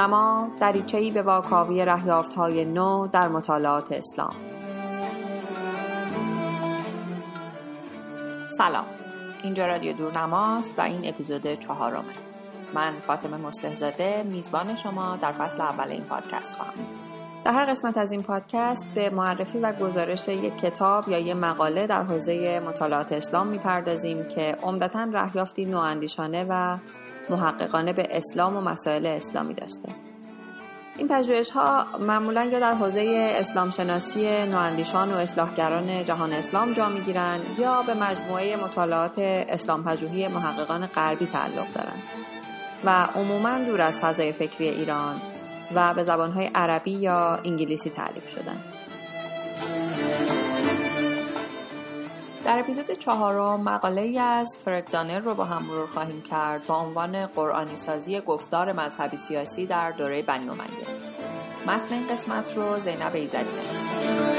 دورنما دریچه‌ای به واکاوی های نو در مطالعات اسلام. سلام. اینجا رادیو دورنماست و این اپیزود چهارمه. من فاطمه مستهزاده میزبان شما در فصل اول این پادکست خواهم. در هر قسمت از این پادکست به معرفی و گزارش یک کتاب یا یک مقاله در حوزه مطالعات اسلام می‌پردازیم که عمدتا رهیافتی نواندیشانه و محققانه به اسلام و مسائل اسلامی داشته این پژوهش ها معمولا یا در حوزه اسلام شناسی نواندیشان و اصلاحگران جهان اسلام جا می‌گیرند یا به مجموعه مطالعات اسلام پژوهی محققان غربی تعلق دارند و عموما دور از فضای فکری ایران و به زبانهای عربی یا انگلیسی تعریف شدن. در اپیزود چهارم مقاله ای از فرد دانر رو با هم مرور خواهیم کرد با عنوان قرآنی سازی گفتار مذهبی سیاسی در دوره بنی امیه. متن این قسمت رو زینب ایزدی نوشته.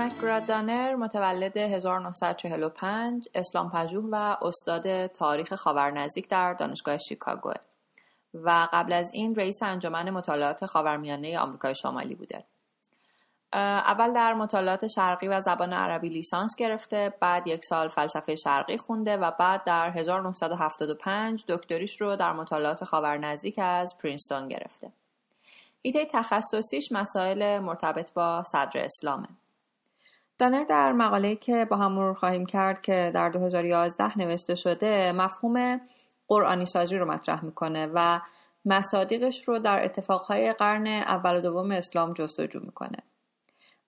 مکگرادانر متولد 1945 اسلام پژوه و استاد تاریخ خاورنزدیک در دانشگاه شیکاگو و قبل از این رئیس انجمن مطالعات خاورمیانه آمریکای شمالی بوده. اول در مطالعات شرقی و زبان عربی لیسانس گرفته بعد یک سال فلسفه شرقی خونده و بعد در 1975 دکتریش رو در مطالعات خاورنزدیک از پرینستون گرفته. ایده تخصصیش مسائل مرتبط با صدر اسلامه. دانر در مقاله که با هم مرور خواهیم کرد که در 2011 نوشته شده مفهوم قرآنی سازی رو مطرح می‌کنه و مصادیقش رو در اتفاقهای قرن اول و دوم اسلام جستجو می‌کنه.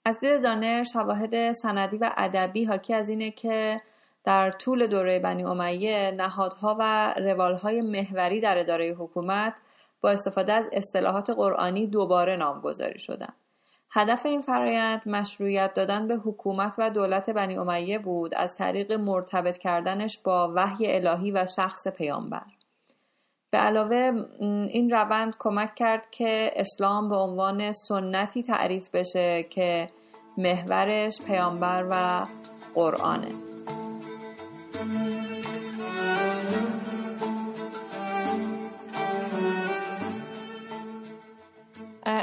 از دید دانر شواهد سندی و ادبی حاکی از اینه که در طول دوره بنی امیه نهادها و روالهای محوری در اداره حکومت با استفاده از اصطلاحات قرآنی دوباره نامگذاری شدن. هدف این فرایند مشروعیت دادن به حکومت و دولت بنی امیه بود از طریق مرتبط کردنش با وحی الهی و شخص پیامبر. به علاوه این روند کمک کرد که اسلام به عنوان سنتی تعریف بشه که محورش پیامبر و قرآنه.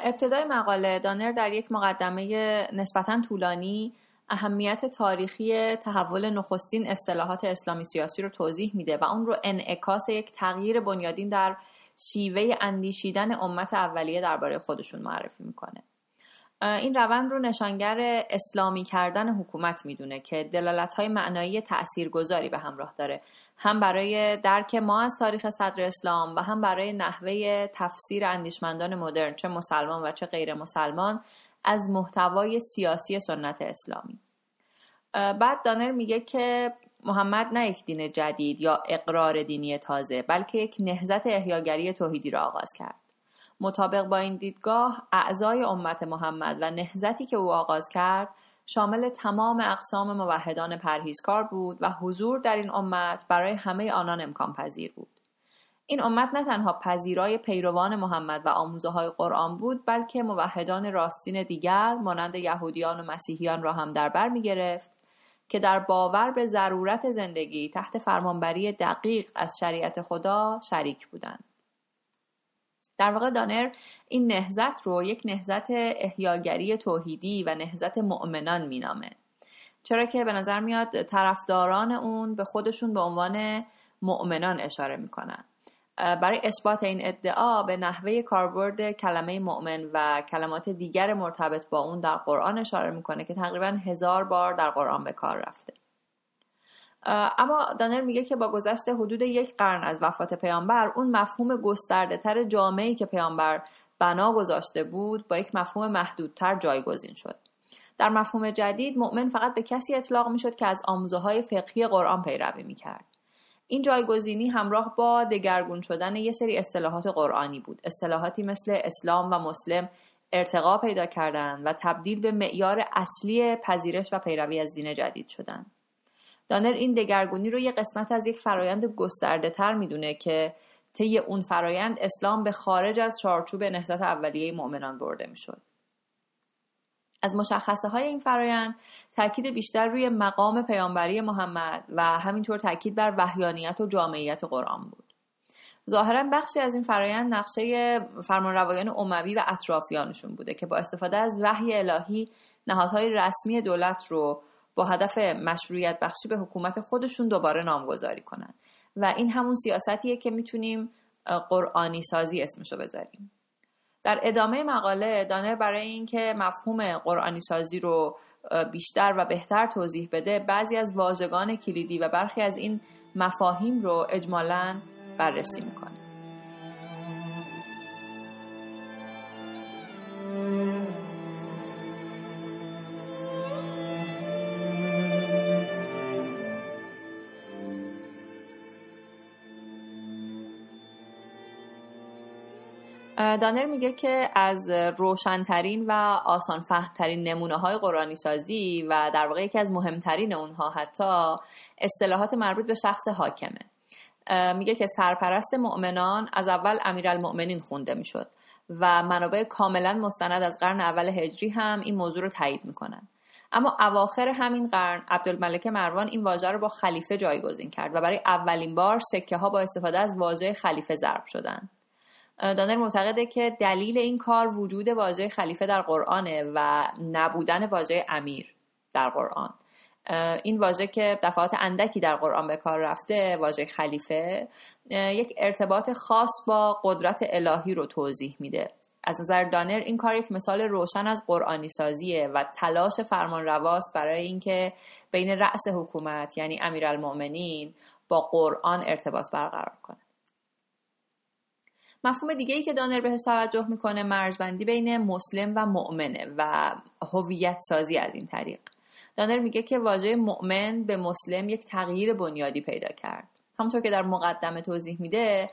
ابتدای مقاله دانر در یک مقدمه نسبتا طولانی اهمیت تاریخی تحول نخستین اصطلاحات اسلامی سیاسی رو توضیح میده و اون رو انعکاس یک تغییر بنیادین در شیوه اندیشیدن امت اولیه درباره خودشون معرفی می‌کنه. این روند رو نشانگر اسلامی کردن حکومت می‌دونه که دلالت های معنایی تاثیرگذاری به همراه داره. هم برای درک ما از تاریخ صدر اسلام و هم برای نحوه تفسیر اندیشمندان مدرن چه مسلمان و چه غیر مسلمان از محتوای سیاسی سنت اسلامی. بعد دانر میگه که محمد نه یک دین جدید یا اقرار دینی تازه بلکه یک نهزت احیاگری توحیدی را آغاز کرد. مطابق با این دیدگاه اعضای امت محمد و نهزتی که او آغاز کرد شامل تمام اقسام موحدان پرهیزکار بود و حضور در این امت برای همه آنان امکان پذیر بود. این امت نه تنها پذیرای پیروان محمد و آموزه های قرآن بود بلکه موحدان راستین دیگر مانند یهودیان و مسیحیان را هم در بر می گرفت که در باور به ضرورت زندگی تحت فرمانبری دقیق از شریعت خدا شریک بودند. در واقع دانر این نهزت رو یک نهزت احیاگری توحیدی و نهزت مؤمنان مینامه. چرا که به نظر میاد طرفداران اون به خودشون به عنوان مؤمنان اشاره می‌کنن. برای اثبات این ادعا به نحوه کاربرد کلمه مؤمن و کلمات دیگر مرتبط با اون در قرآن اشاره می‌کنه که تقریبا هزار بار در قرآن به کار رفته. اما دانر میگه که با گذشت حدود یک قرن از وفات پیامبر اون مفهوم گسترده تر جامعی که پیامبر بنا گذاشته بود با یک مفهوم محدودتر جایگزین شد. در مفهوم جدید مؤمن فقط به کسی اطلاق می‌شد که از آموزه های فقهی قرآن پیروی می‌کرد. این جایگزینی همراه با دگرگون شدن یه سری اصطلاحات قرآنی بود. اصطلاحاتی مثل اسلام و مسلم ارتقا پیدا کردند و تبدیل به معیار اصلی پذیرش و پیروی از دین جدید شدند. دانر این دگرگونی رو یه قسمت از یک فرایند گسترده تر می‌دونه که طی اون فرایند اسلام به خارج از چارچوب نهضت اولیه مؤمنان برده می‌شد. از مشخصه های این فرایند تاکید بیشتر روی مقام پیامبری محمد و همینطور تاکید بر وحیانیت و جامعیت قرآن بود. ظاهرا بخشی از این فرایند نقشه فرمانروایان اموی و اطرافیانشون بوده که با استفاده از وحی الهی نهادهای رسمی دولت رو با هدف مشروعیت بخشی به حکومت خودشون دوباره نامگذاری کنند و این همون سیاستیه که می‌تونیم قرآنی سازی اسمشو بذاریم. در ادامه مقاله دانر برای اینکه مفهوم قرآنی سازی رو بیشتر و بهتر توضیح بده بعضی از واژگان کلیدی و برخی از این مفاهیم رو اجمالا بررسی می‌کنه. دانر میگه که از روشنترین و آسان فهمترین نمونه های قرآنی سازی و در واقع یکی از مهمترین اونها حتی اصطلاحات مربوط به شخص حاکمه. میگه که سرپرست مؤمنان از اول امیرالمؤمنین خونده می‌شد و منابع کاملا مستند از قرن اول هجری هم این موضوع رو تایید می‌کنن. اما اواخر همین قرن عبدالملک مروان این واژه رو با خلیفه جایگزین کرد و برای اولین بار سکه ها با استفاده از واژه خلیفه ضرب شدند دانر معتقده که دلیل این کار وجود واژه خلیفه در قرآنه و نبودن واژه امیر در قرآن. این واژه که دفعات اندکی در قرآن به کار رفته واژه خلیفه یک ارتباط خاص با قدرت الهی رو توضیح میده. از نظر دانر این کار یک مثال روشن از قرآنی سازیه و تلاش فرمان رواست برای اینکه بین رأس حکومت یعنی امیرالمؤمنین با قرآن ارتباط برقرار کنه. مفهوم دیگه ای که دانر بهش توجه می‌کنه مرزبندی بین مسلم و مؤمنه و هویت سازی از این طریق. دانر میگه که واژه مؤمن به مسلم یک تغییر بنیادی پیدا کرد. همونطور که در مقدمه توضیح میده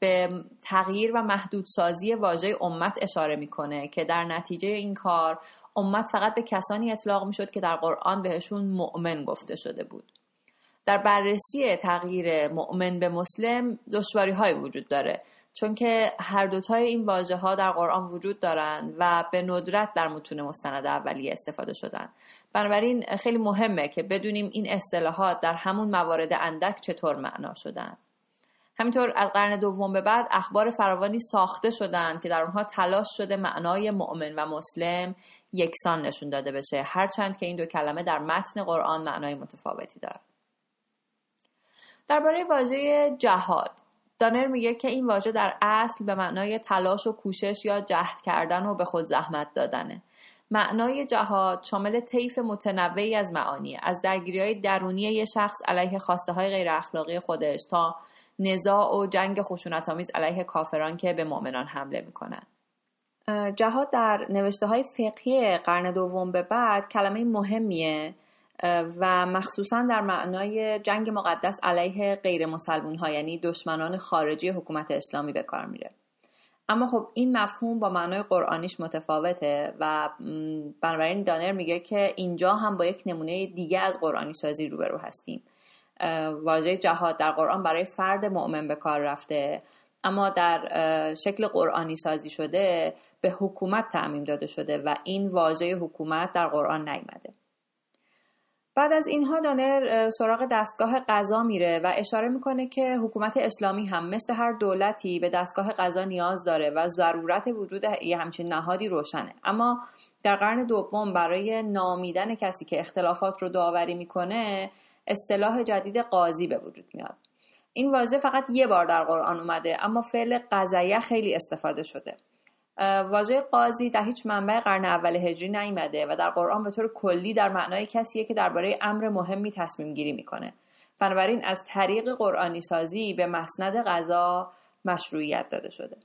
به تغییر و محدودسازی واژه امت اشاره می‌کنه که در نتیجه این کار امت فقط به کسانی اطلاق می‌شد که در قرآن بهشون مؤمن گفته شده بود. در بررسی تغییر مؤمن به مسلم دشواری های وجود داره. چون که هر دوتای این واژه ها در قرآن وجود دارند و به ندرت در متون مستند اولیه استفاده شدن. بنابراین خیلی مهمه که بدونیم این اصطلاحات در همون موارد اندک چطور معنا شدن. همینطور از قرن دوم به بعد اخبار فراوانی ساخته شدند که در اونها تلاش شده معنای مؤمن و مسلم یکسان نشون داده بشه. هرچند که این دو کلمه در متن قرآن معنای متفاوتی دارند درباره واژه جهاد. دانر میگه که این واژه در اصل به معنای تلاش و کوشش یا جهد کردن و به خود زحمت دادنه. معنای جهاد شامل طیف متنوعی از معانی از درگیری های درونی یک شخص علیه خواسته های غیر اخلاقی خودش تا نزاع و جنگ خشونت آمیز علیه کافران که به مؤمنان حمله می‌کنند. جهاد در نوشته های فقهی قرن دوم به بعد کلمه مهمیه. و مخصوصا در معنای جنگ مقدس علیه غیر مسلمون ها یعنی دشمنان خارجی حکومت اسلامی به کار میره. اما خب این مفهوم با معنای قرآنیش متفاوته و بنابراین دانر میگه که اینجا هم با یک نمونه دیگه از قرآنی سازی روبرو هستیم. واژه جهاد در قرآن برای فرد مؤمن به کار رفته اما در شکل قرآنی سازی شده به حکومت تعمیم داده شده و این واژه حکومت در قرآن نیامده. بعد از اینها دانر سراغ دستگاه قضا میره و اشاره می‌کنه که حکومت اسلامی هم مثل هر دولتی به دستگاه قضا نیاز داره و ضرورت وجود یه همچین نهادی روشنه. اما در قرن دوم برای نامیدن کسی که اختلافات رو داوری می‌کنه اصطلاح جدید قاضی به وجود میاد. این واژه فقط یه بار در قرآن اومده اما فعل قضیه خیلی استفاده شده. واژه قاضی در هیچ منبع قرن اول هجری نیامده و در قرآن به طور کلی در معنای کسیه که درباره امر مهمی تصمیم گیری می‌کنه. بنابراین از طریق قرآنی سازی به مسند قضا مشروعیت داده شده.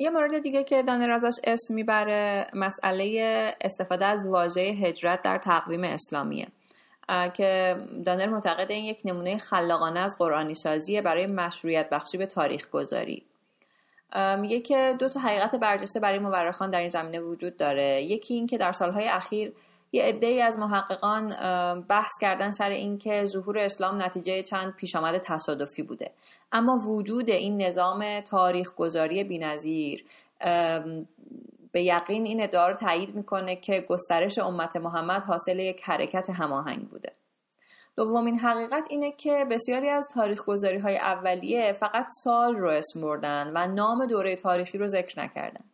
یه مورد دیگه که دانر ازش اسم می‌بره مسئله استفاده از واژه هجرت در تقویم اسلامیه. که دانر معتقد این یک نمونه خلاقانه از قرآنی سازیه برای مشروعیت بخشی به تاریخ گذاری میگه که دو تا حقیقت برجسته برای مورخان در این زمینه وجود داره. یکی این که در سالهای اخیر یه عده از محققان بحث کردن سر اینکه ظهور اسلام نتیجه چند پیشامد تصادفی بوده. اما وجود این نظام تاریخ گذاری بینظیر به یقین این ادعا رو تایید می‌کنه که گسترش امت محمد حاصل یک حرکت هماهنگ بوده. دومین حقیقت اینه که بسیاری از تاریخ گذاری های اولیه فقط سال رو اسم بردن و نام دوره تاریخی رو ذکر نکردن.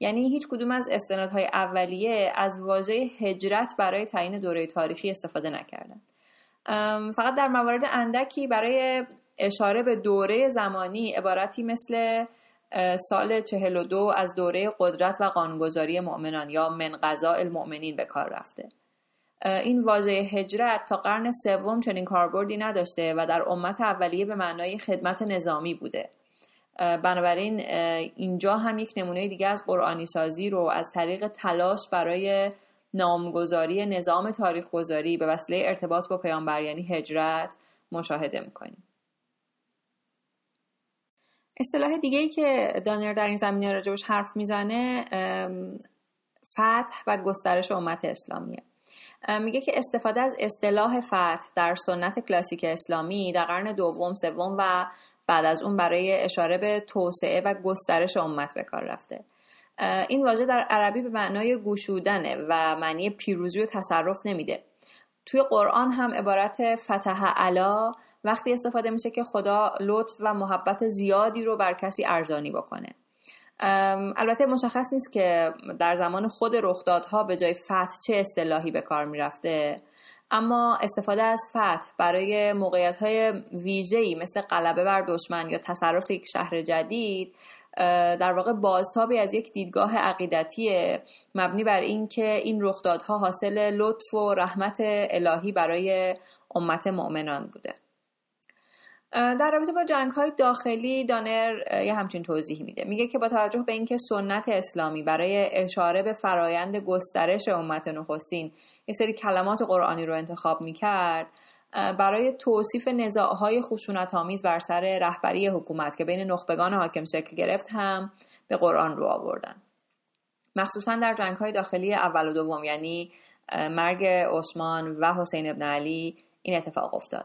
یعنی هیچ کدوم از استنادهای اولیه از واژه هجرت برای تعیین دوره تاریخی استفاده نکردن. فقط در موارد اندکی برای اشاره به دوره زمانی عبارتی مثل سال 42 از دوره قدرت و قانونگذاری مؤمنان یا من قضاء المؤمنین به کار رفته. این واژه هجرت تا قرن سوم چنین کاربردی نداشته و در امت اولیه به معنای خدمت نظامی بوده. بنابراین اینجا هم یک نمونه دیگه از قرآنی سازی رو از طریق تلاش برای نامگذاری نظام تاریخ گذاری به وسیله ارتباط با پیامبر یعنی هجرت مشاهده می‌کنیم. اصطلاح دیگه ای که دانر در این زمینه راجبش حرف می‌زنه فتح و گسترش امت اسلامیه. میگه که استفاده از اصطلاح فتح در سنت کلاسیک اسلامی در قرن دوم سوم و بعد از اون برای اشاره به توسعه و گسترش امت به کار رفته. این واژه در عربی به معنای گوشودنه و معنی پیروزی و تصرف نمیده. توی قرآن هم عبارت فتح علا وقتی استفاده میشه که خدا لطف و محبت زیادی رو بر کسی ارزانی بکنه. البته مشخص نیست که در زمان خود رخدادها به جای فتح چه اصطلاحی به کار می‌رفته. اما استفاده از فتح برای موقعیت های ویژه‌ای مثل غلبه بر دشمن یا تصرف یک شهر جدید در واقع بازتابی از یک دیدگاه عقیدتی مبنی بر اینکه این رخدادها حاصل لطف و رحمت الهی برای امت مؤمنان بوده. در رابطه با جنگ های داخلی دانر یه همچین توضیح میده. میگه که با توجه به اینکه سنت اسلامی برای اشاره به فرایند گسترش امت نخستین یه سری کلمات قرآنی رو انتخاب می‌کرد برای توصیف نزاعهای خشونت آمیز بر سر رهبری حکومت که بین نخبگان حاکم شکل گرفت هم به قرآن رو آوردن. مخصوصا در جنگ های داخلی اول و دوم یعنی مرگ عثمان و حسین ابن علی این اتفاق افتاد.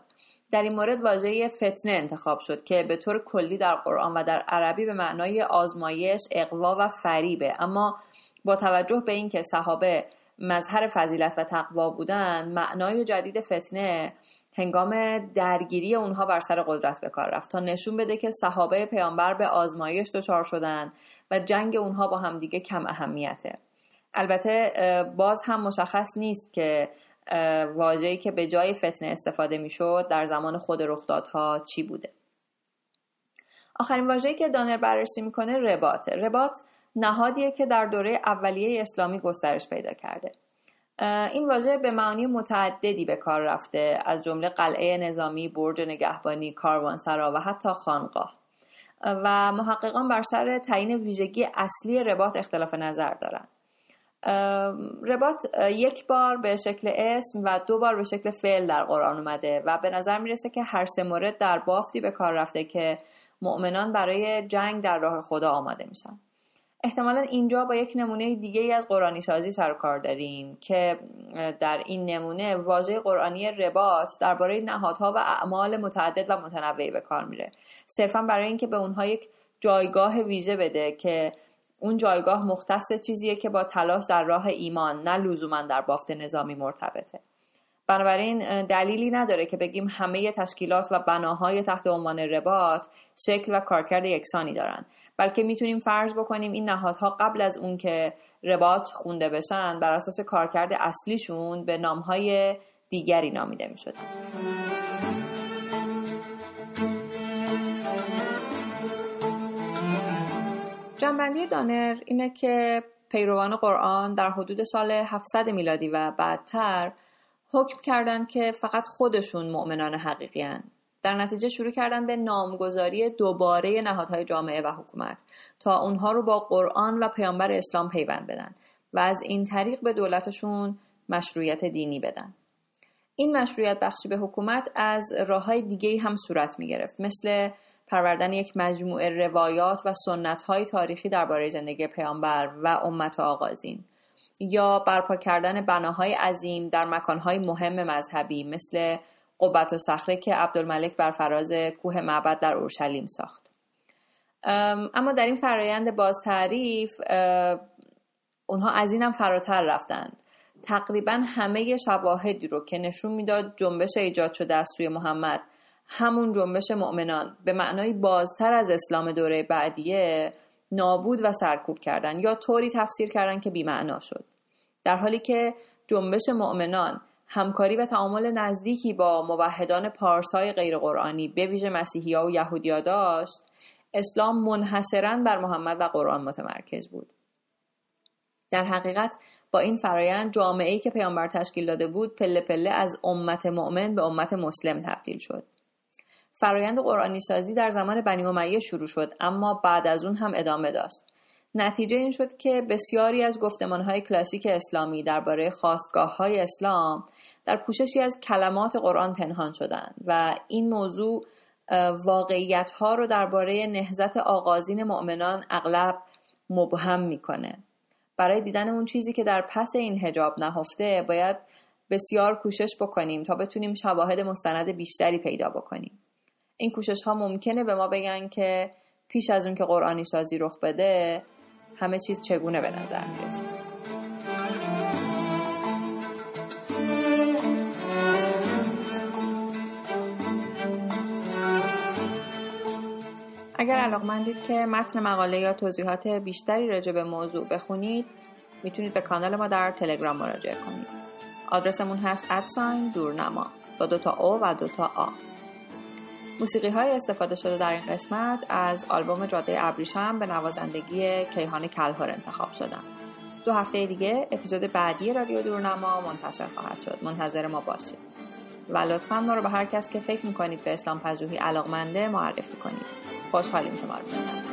در این مورد واژه فتنه انتخاب شد که به طور کلی در قرآن و در عربی به معنای آزمایش، اقوا و فریبه. اما با توجه به اینکه صحابه مظهر فضیلت و تقوا بودن معنای جدید فتنه هنگام درگیری اونها بر سر قدرت به کار رفت. تا نشون بده که صحابه پیامبر به آزمایش دچار شدن و جنگ اونها با همدیگه کم اهمیته. البته باز هم مشخص نیست که واژه‌ای که به جای فتنه استفاده می‌شد در زمان خود رخدادها چی بوده. آخرین واژه‌ای که دانر بررسی می‌کنه رباطه. رباط نهادیه که در دوره اولیه اسلامی گسترش پیدا کرده. این واژه به معنی متعددی به کار رفته از جمله قلعه نظامی، برج نگهبانی، کاروانسرا و حتی خانقاه. و محققان بر سر تعیین ویژگی اصلی رباط اختلاف نظر دارند. رباط یک بار به شکل اسم و دو بار به شکل فعل در قرآن اومده و به نظر می‌رسه که هر سه مورد در بافتی به کار رفته که مؤمنان برای جنگ در راه خدا آماده میشن. احتمالا اینجا با یک نمونه دیگه از قرآنی سازی سر کار داریم که در این نمونه واژه قرآنی رباط درباره نهادها و اعمال متعدد و متنوعی به کار میره. صرفا برای اینکه به اونها یک جایگاه ویژه بده که اون جایگاه مختص چیزیه که با تلاش در راه ایمان نه لزوما در بافت نظامی مرتبطه. بنابراین دلیلی نداره که بگیم همه تشکیلات و بناهای تحت عنوان رباط شکل و کارکرد یکسانی دارند بلکه می‌تونیم فرض بکنیم این نهادها قبل از اون که رباط خونده بشن بر اساس کارکرد اصلیشون به نامهای دیگری نامیده می‌شدن جنبندی دانر اینه که پیروان قرآن در حدود سال 700 میلادی و بعدتر حکم کردند که فقط خودشون مؤمنان حقیقی هن. در نتیجه شروع کردن به نامگذاری دوباره نهادهای جامعه و حکومت تا اونها رو با قرآن و پیامبر اسلام پیوند بدن و از این طریق به دولتشون مشروعیت دینی بدن. این مشروعیت بخشی به حکومت از راه های دیگه هم صورت می گرفت مثل پروردن یک مجموعه روایات و سنت های تاریخی درباره زندگی پیامبر و امت آغازین یا برپا کردن بناهای عظیم در مکانهای مهم مذهبی مثل قبت و صخره که عبدالملک بر فراز کوه معبد در اورشلیم ساخت. اما در این فرایند باز تعریف اونها از اینم فراتر رفتند. تقریبا همه شواهدی رو که نشون می‌داد جنبش ایجاد شده از سوی محمد همون جنبش مؤمنان به معنای بازتر از اسلام دوره بعدیه نابود و سرکوب کردن یا طوری تفسیر کردن که بیمعنا شد. در حالی که جنبش مؤمنان همکاری و تعامل نزدیکی با موحدان پارسای غیر قرآنی به ویژه مسیحی ها و یهودیا داشت اسلام منحصرا بر محمد و قرآن متمرکز بود. در حقیقت با این فرایند جامعه ای که پیامبر تشکیل داده بود پله پله از امت مؤمن به امت مسلم تبدیل شد. فرایند قرآنی سازی در زمان بنی امیه شروع شد اما بعد از اون هم ادامه داشت. نتیجه این شد که بسیاری از های کلاسیک اسلامی درباره خواستگاه های اسلام در پوششی از کلمات قرآن پنهان شدند و این موضوع واقعیت ها رو درباره نهزت آغازین مؤمنان اغلب مبهم می‌کنه. برای دیدن اون چیزی که در پس این هجاب نهفته باید بسیار کوشش بکنیم تا بتونیم شواهد مستند بیشتری پیدا بکنیم. این کوشش ها ممکنه به ما بگن که پیش از اون که قرآنی سازی رخ بده همه چیز چگونه به نظر می‌رسه؟ اگر علاقمندید که متن مقاله یا توضیحات بیشتری راجع به موضوع بخونید می‌تونید به کانال ما در تلگرام مراجعه کنید. آدرسمون هست ادساین دورنما با دوتا او و دوتا آ. موسیقی های استفاده شده در این قسمت از آلبوم جاده ابریشم به نوازندگی کیهان کلهر انتخاب شدن. دو هفته دیگه اپیزود بعدی رادیو دورنما منتشر خواهد شد. منتظر ما باشید. و لطفا ما رو به هر کس که فکر می‌کنید به اسلام پژوهی علاقمنده معرفی کنید. خوشحالیم شما رو